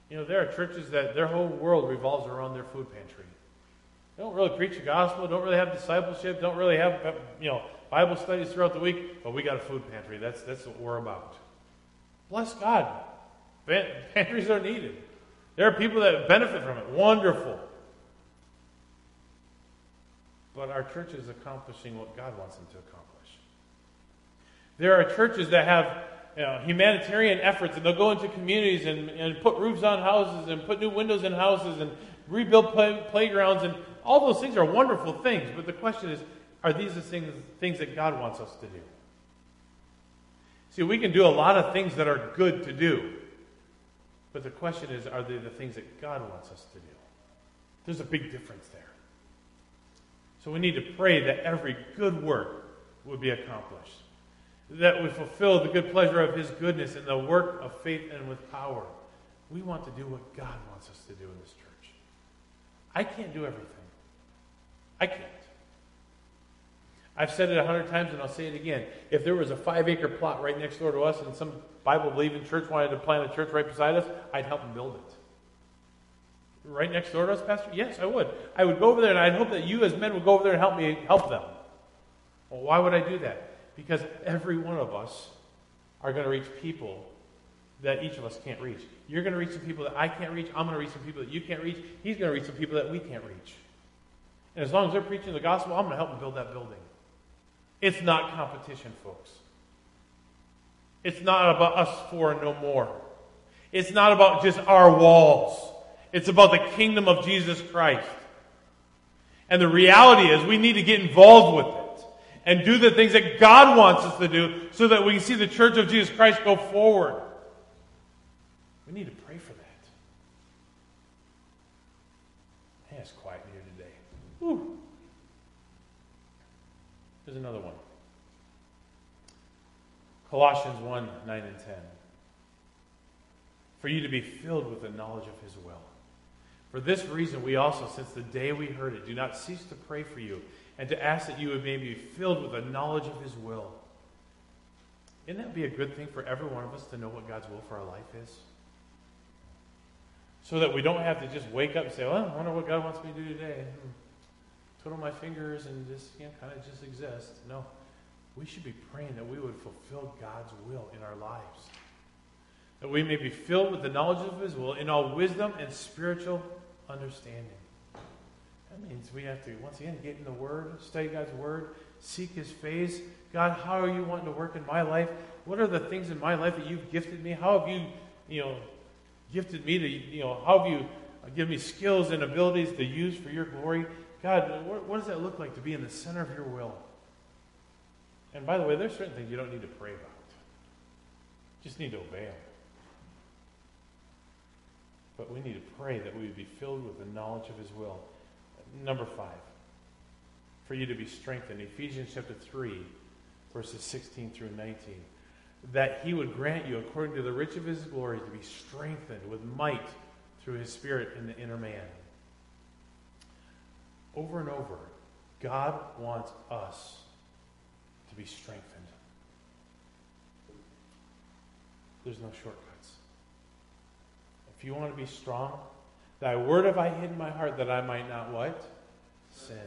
You know, there are churches that their whole world revolves around their food pantry They don't really preach the gospel, don't really have discipleship, don't really have you know Bible studies throughout the week, but we got a food pantry. That's that's what we're about. Bless God. <laughs> Pantries are needed. There are people that benefit from it. Wonderful. But our church is accomplishing what God wants them to accomplish. There are churches that have you know, humanitarian efforts, and they'll go into communities and, and put roofs on houses and put new windows in houses and rebuild play, playgrounds and all those things are wonderful things, but the question is are these the things, things that God wants us to do? See, we can do a lot of things that are good to do, but the question is are they the things that God wants us to do? There's a big difference there. So we need to pray that every good work would be accomplished, that we fulfill the good pleasure of His goodness in the work of faith and with power. We want to do what God wants us to do in this church. I can't do everything. I can't. I've said it a hundred times and I'll say it again. If there was a five acre plot right next door to us and some Bible believing church wanted to plant a church right beside us, I'd help them build it. Right next door to us, Pastor? Yes, I would. I would go over there and I'd hope that you as men would go over there and help me help them. Well, why would I do that? Because every one of us are going to reach people that each of us can't reach. You're going to reach some people that I can't reach. I'm going to reach some people that you can't reach. He's going to reach some people that we can't reach. And as long as they're preaching the gospel, I'm going to help them build that building. It's not competition, folks. It's not about us four and no more. It's not about just our walls. It's about the kingdom of Jesus Christ. And the reality is we need to get involved with it and do the things that God wants us to do so that we can see the church of Jesus Christ go forward. We need to pray for that. Man, it's quiet here today. Whew. There's another one. Colossians 1 9 and 10. For you to be filled with the knowledge of his will. For this reason, we also, since the day we heard it, do not cease to pray for you and to ask that you would maybe be filled with the knowledge of his will. Isn't that be a good thing for every one of us to know what God's will for our life is? So that we don't have to just wake up and say, well, I wonder what God wants me to do today. Hmm. Twiddle my fingers and just you know, kind of just exist. No. We should be praying that we would fulfill God's will in our lives. That we may be filled with the knowledge of His will in all wisdom and spiritual understanding. That means we have to, once again, get in the Word, study God's Word, seek His face. God, how are you wanting to work in my life? What are the things in my life that you've gifted me? How have you, you know, gifted me to, you know, how have you given me skills and abilities to use for your glory? God, what, what does that look like to be in the center of your will? And by the way, there's certain things you don't need to pray about. You just need to obey them. But we need to pray that we would be filled with the knowledge of His will. Number five, for you to be strengthened. Ephesians chapter 3, verses 16 through 19. That He would grant you, according to the rich of His glory, to be strengthened with might through His Spirit in the inner man. Over and over, God wants us to be strengthened. There's no shortcuts. If you want to be strong, thy word have I hid in my heart that I might not what? Sin.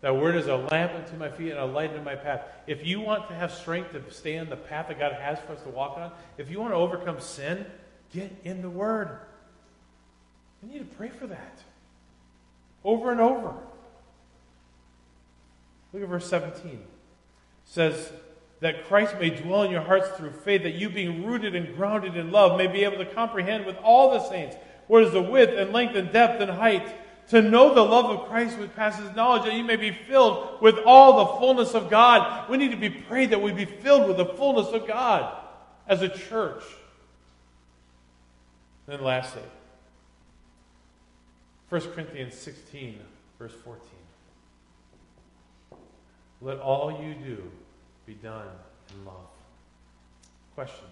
Thy word is a lamp unto my feet and a light unto my path. If you want to have strength to stay on the path that God has for us to walk on, if you want to overcome sin, get in the word. We need to pray for that. Over and over. Look at verse 17. It says, that Christ may dwell in your hearts through faith, that you, being rooted and grounded in love, may be able to comprehend with all the saints what is the width and length and depth and height, to know the love of Christ which passes knowledge, that you may be filled with all the fullness of God. We need to be prayed that we be filled with the fullness of God as a church. Then, lastly, 1 Corinthians 16, verse 14. Let all you do be done in love. Question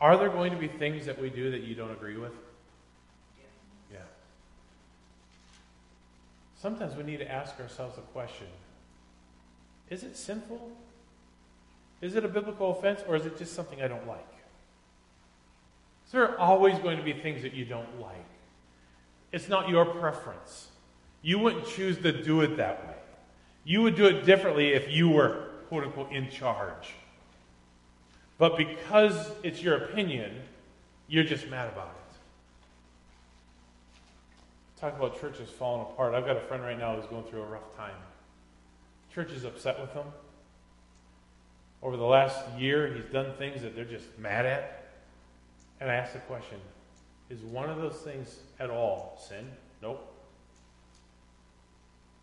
Are there going to be things that we do that you don't agree with? Yeah. Sometimes we need to ask ourselves a question Is it sinful? Is it a biblical offense, or is it just something I don't like? there are always going to be things that you don't like. It's not your preference. You wouldn't choose to do it that way. You would do it differently if you were, quote unquote, in charge. But because it's your opinion, you're just mad about it. Talk about churches falling apart. I've got a friend right now who's going through a rough time. Church is upset with him. Over the last year, he's done things that they're just mad at. And I asked the question Is one of those things at all sin? Nope.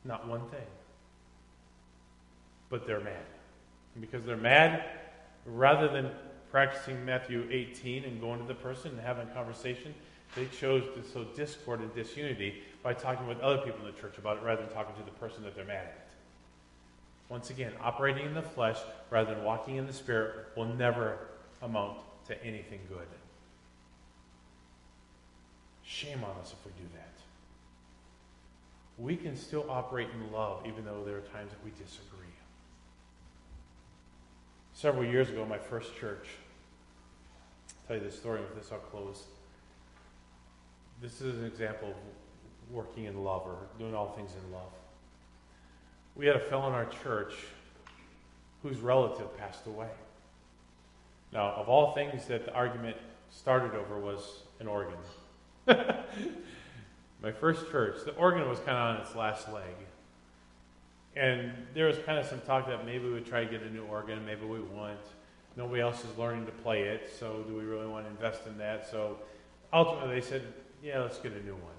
Not one thing but they're mad. And because they're mad, rather than practicing Matthew 18 and going to the person and having a conversation, they chose to sow discord and disunity by talking with other people in the church about it rather than talking to the person that they're mad at. Once again, operating in the flesh rather than walking in the spirit will never amount to anything good. Shame on us if we do that. We can still operate in love even though there are times that we disagree several years ago, my first church. I'll tell you this story, with this I'll close. This is an example of working in love or doing all things in love. We had a fellow in our church whose relative passed away. Now, of all things that the argument started over was an organ. <laughs> My first church, the organ was kind of on its last leg. And there was kind of some talk that maybe we would try to get a new organ, maybe we wouldn't. Nobody else is learning to play it, so do we really want to invest in that? So ultimately, they said, yeah, let's get a new one.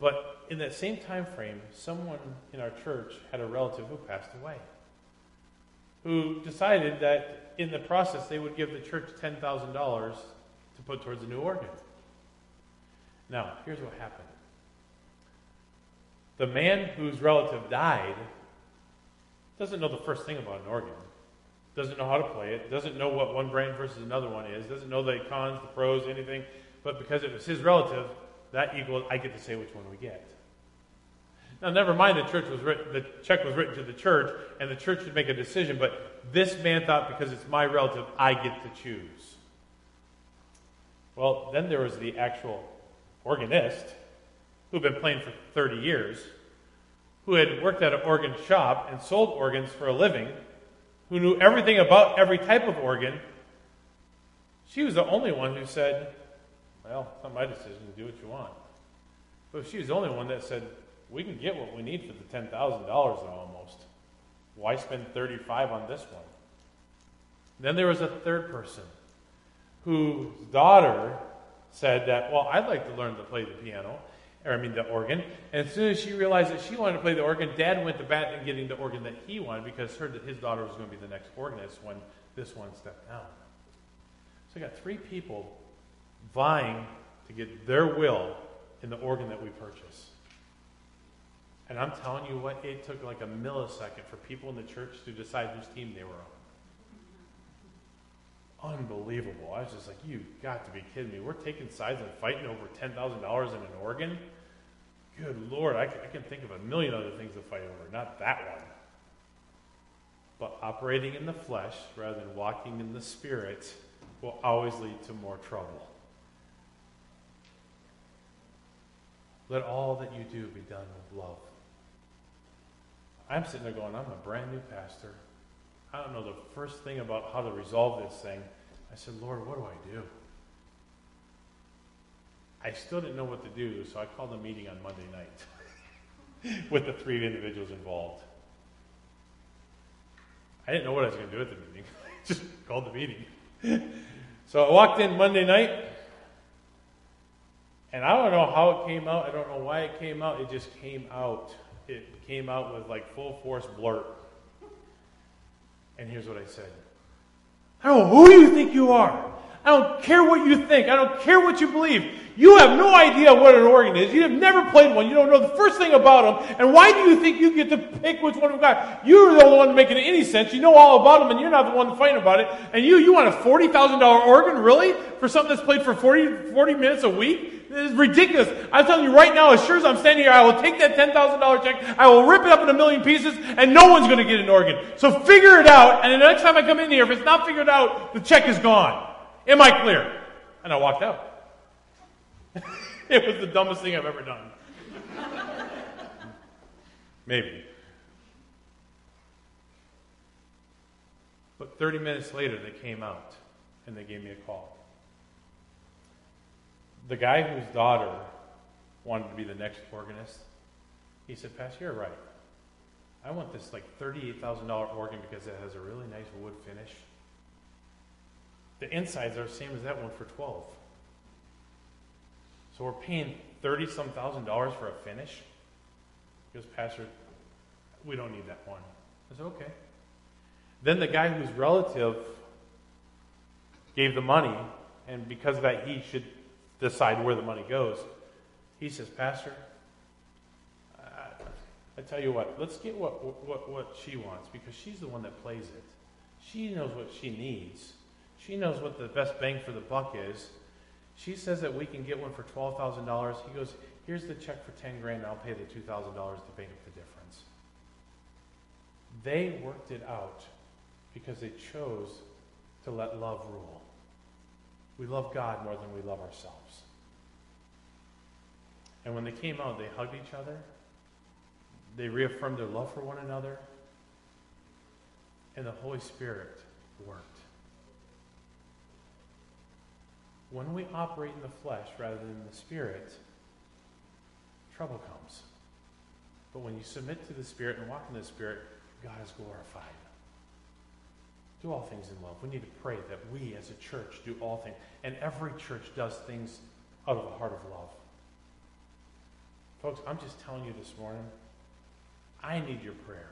But in that same time frame, someone in our church had a relative who passed away, who decided that in the process they would give the church $10,000 to put towards a new organ. Now, here's what happened the man whose relative died doesn't know the first thing about an organ, doesn't know how to play it, doesn't know what one brand versus another one is, doesn't know the cons, the pros, anything. But because it was his relative, that equals I get to say which one we get. Now, never mind the church was written, the check was written to the church, and the church should make a decision. But this man thought because it's my relative, I get to choose. Well, then there was the actual organist who'd been playing for 30 years, who had worked at an organ shop and sold organs for a living, who knew everything about every type of organ. She was the only one who said, Well, it's not my decision do what you want. But she was the only one that said, We can get what we need for the $10,000 almost. Why spend 35 on this one? Then there was a third person whose daughter said that, Well, I'd like to learn to play the piano or I mean the organ. And as soon as she realized that she wanted to play the organ, Dad went to bat in getting the organ that he wanted because heard that his daughter was going to be the next organist when this one stepped down. So I got three people vying to get their will in the organ that we purchase. And I'm telling you what, it took like a millisecond for people in the church to decide whose team they were on. Unbelievable. I was just like, you've got to be kidding me. We're taking sides and fighting over $10,000 in an organ? Good Lord, I, I can think of a million other things to fight over, not that one. But operating in the flesh rather than walking in the spirit will always lead to more trouble. Let all that you do be done with love. I'm sitting there going, I'm a brand new pastor. I don't know the first thing about how to resolve this thing. I said, Lord, what do I do? I still didn't know what to do, so I called a meeting on Monday night <laughs> with the three individuals involved. I didn't know what I was going to do at the meeting. <laughs> Just called the meeting. <laughs> so I walked in Monday night, and I don't know how it came out. I don't know why it came out. It just came out. It came out with like full force blurt. And here's what I said I don't know who you think you are. I don't care what you think. I don't care what you believe. You have no idea what an organ is. You have never played one. You don't know the first thing about them. And why do you think you get to pick which one we've got? You're the only one making any sense. You know all about them, and you're not the one fighting about it. And you, you want a $40,000 organ, really? For something that's played for 40, 40 minutes a week? This is ridiculous. I'm telling you right now, as sure as I'm standing here, I will take that $10,000 check, I will rip it up in a million pieces, and no one's going to get an organ. So figure it out, and the next time I come in here, if it's not figured out, the check is gone. Am I clear? And I walked out. <laughs> it was the dumbest thing I've ever done. Maybe. But 30 minutes later, they came out and they gave me a call. The guy whose daughter wanted to be the next organist, he said, Pastor, you're right. I want this like $38,000 organ because it has a really nice wood finish. The insides are the same as that one for 12. So we're paying 30 some thousand dollars for a finish? Because, Pastor, we don't need that one. I said, okay. Then the guy whose relative gave the money, and because of that, he should decide where the money goes. He says, Pastor, I, I tell you what, let's get what, what, what she wants because she's the one that plays it. She knows what she needs. She knows what the best bang for the buck is. She says that we can get one for $12,000. He goes, Here's the check for 10 grand. I'll pay the $2,000 to make up the difference. They worked it out because they chose to let love rule. We love God more than we love ourselves. And when they came out, they hugged each other. They reaffirmed their love for one another. And the Holy Spirit worked. When we operate in the flesh rather than the spirit, trouble comes. But when you submit to the Spirit and walk in the Spirit, God is glorified. Do all things in love. We need to pray that we as a church do all things. And every church does things out of a heart of love. Folks, I'm just telling you this morning, I need your prayer.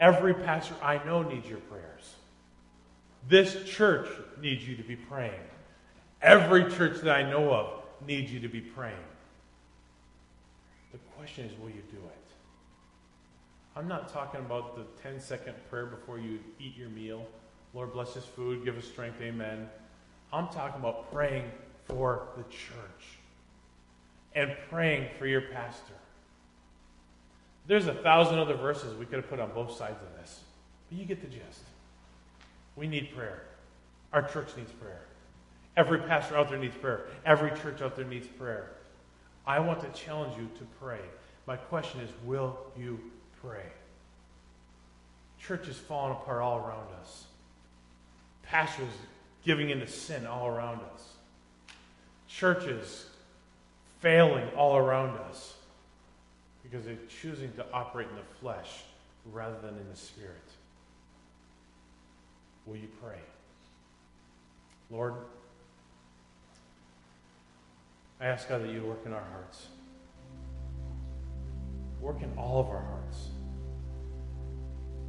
Every pastor I know needs your prayers. This church needs you to be praying. Every church that I know of needs you to be praying. The question is, will you do it? I'm not talking about the 10 second prayer before you eat your meal. Lord, bless this food, give us strength, amen. I'm talking about praying for the church and praying for your pastor. There's a thousand other verses we could have put on both sides of this, but you get the gist. We need prayer. Our church needs prayer. Every pastor out there needs prayer. Every church out there needs prayer. I want to challenge you to pray. My question is will you pray? Church is falling apart all around us. Pastors giving into sin all around us. Churches failing all around us because they're choosing to operate in the flesh rather than in the spirit. Will you pray? Lord, I ask God that you work in our hearts. Work in all of our hearts.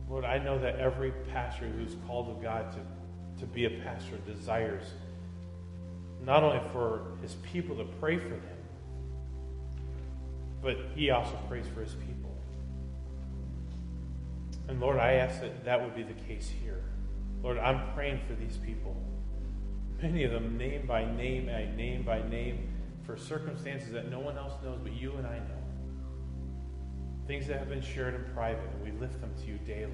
Lord, I know that every pastor who's called of God to, to be a pastor desires not only for his people to pray for them, but he also prays for his people. And Lord, I ask that that would be the case here. Lord, I'm praying for these people. Many of them, name by name, and name by name, for circumstances that no one else knows but you and I know. Things that have been shared in private, and we lift them to you daily.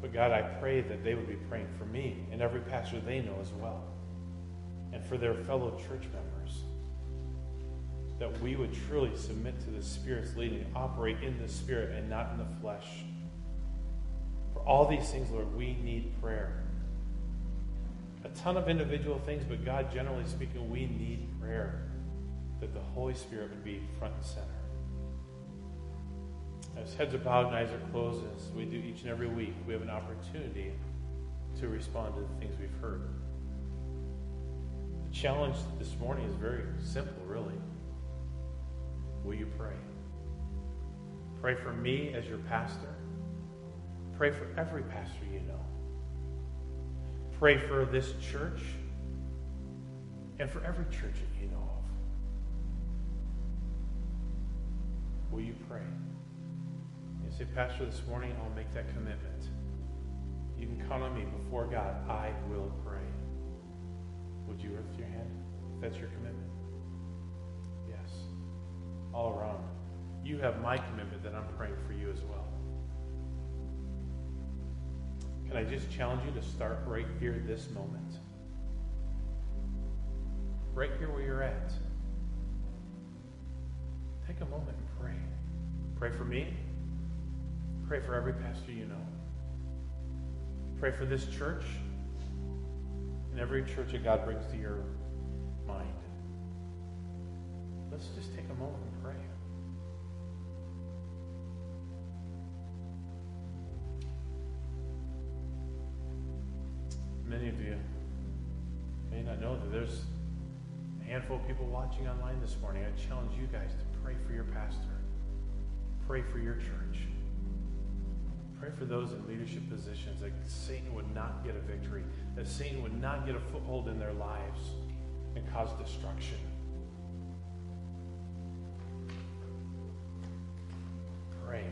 But God, I pray that they would be praying for me and every pastor they know as well, and for their fellow church members. That we would truly submit to the Spirit's leading, operate in the Spirit and not in the flesh. For all these things, Lord, we need prayer. A ton of individual things, but God, generally speaking, we need prayer. That the Holy Spirit would be front and center. As heads are bowed and eyes are closed, as we do each and every week, we have an opportunity to respond to the things we've heard. The challenge this morning is very simple, really. Will you pray? Pray for me as your pastor. Pray for every pastor you know. Pray for this church and for every church that you know of. Will you pray? You say, Pastor, this morning I'll make that commitment. You can count on me before God. I will pray. Would you lift your hand if that's your commitment? Yes. All around. You have my commitment that I'm praying for you as well. Can I just challenge you to start right here, this moment? Right here where you're at. Take a moment and pray. Pray for me. Pray for every pastor you know. Pray for this church and every church that God brings to your mind. Let's just take a moment and pray. Many of you may not know that there's a handful of people watching online this morning. I challenge you guys to pray for your pastor, pray for your church, pray for those in leadership positions that Satan would not get a victory, that Satan would not get a foothold in their lives and cause destruction. Pray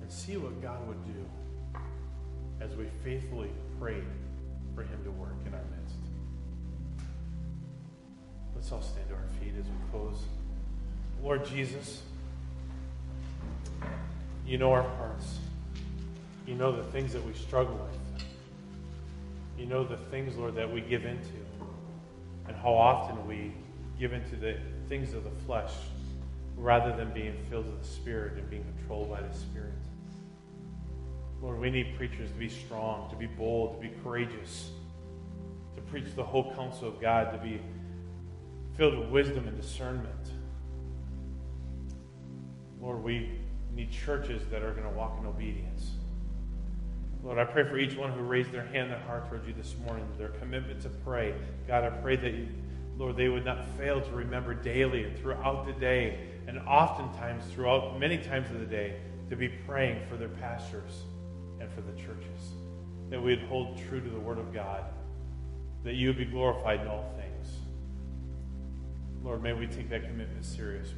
and see what God would do as we faithfully prayed for him to work in our midst. Let's all stand to our feet as we close. Lord Jesus, you know our hearts. You know the things that we struggle with. You know the things, Lord, that we give into. And how often we give into the things of the flesh rather than being filled with the Spirit and being controlled by the Spirit. Lord, we need preachers to be strong, to be bold, to be courageous, to preach the whole counsel of God, to be filled with wisdom and discernment. Lord, we need churches that are going to walk in obedience. Lord, I pray for each one who raised their hand, their heart towards you this morning, their commitment to pray. God, I pray that, you, Lord, they would not fail to remember daily and throughout the day, and oftentimes throughout many times of the day, to be praying for their pastors and for the churches. That we'd hold true to the Word of God, that you would be glorified in all things. Lord, may we take that commitment serious,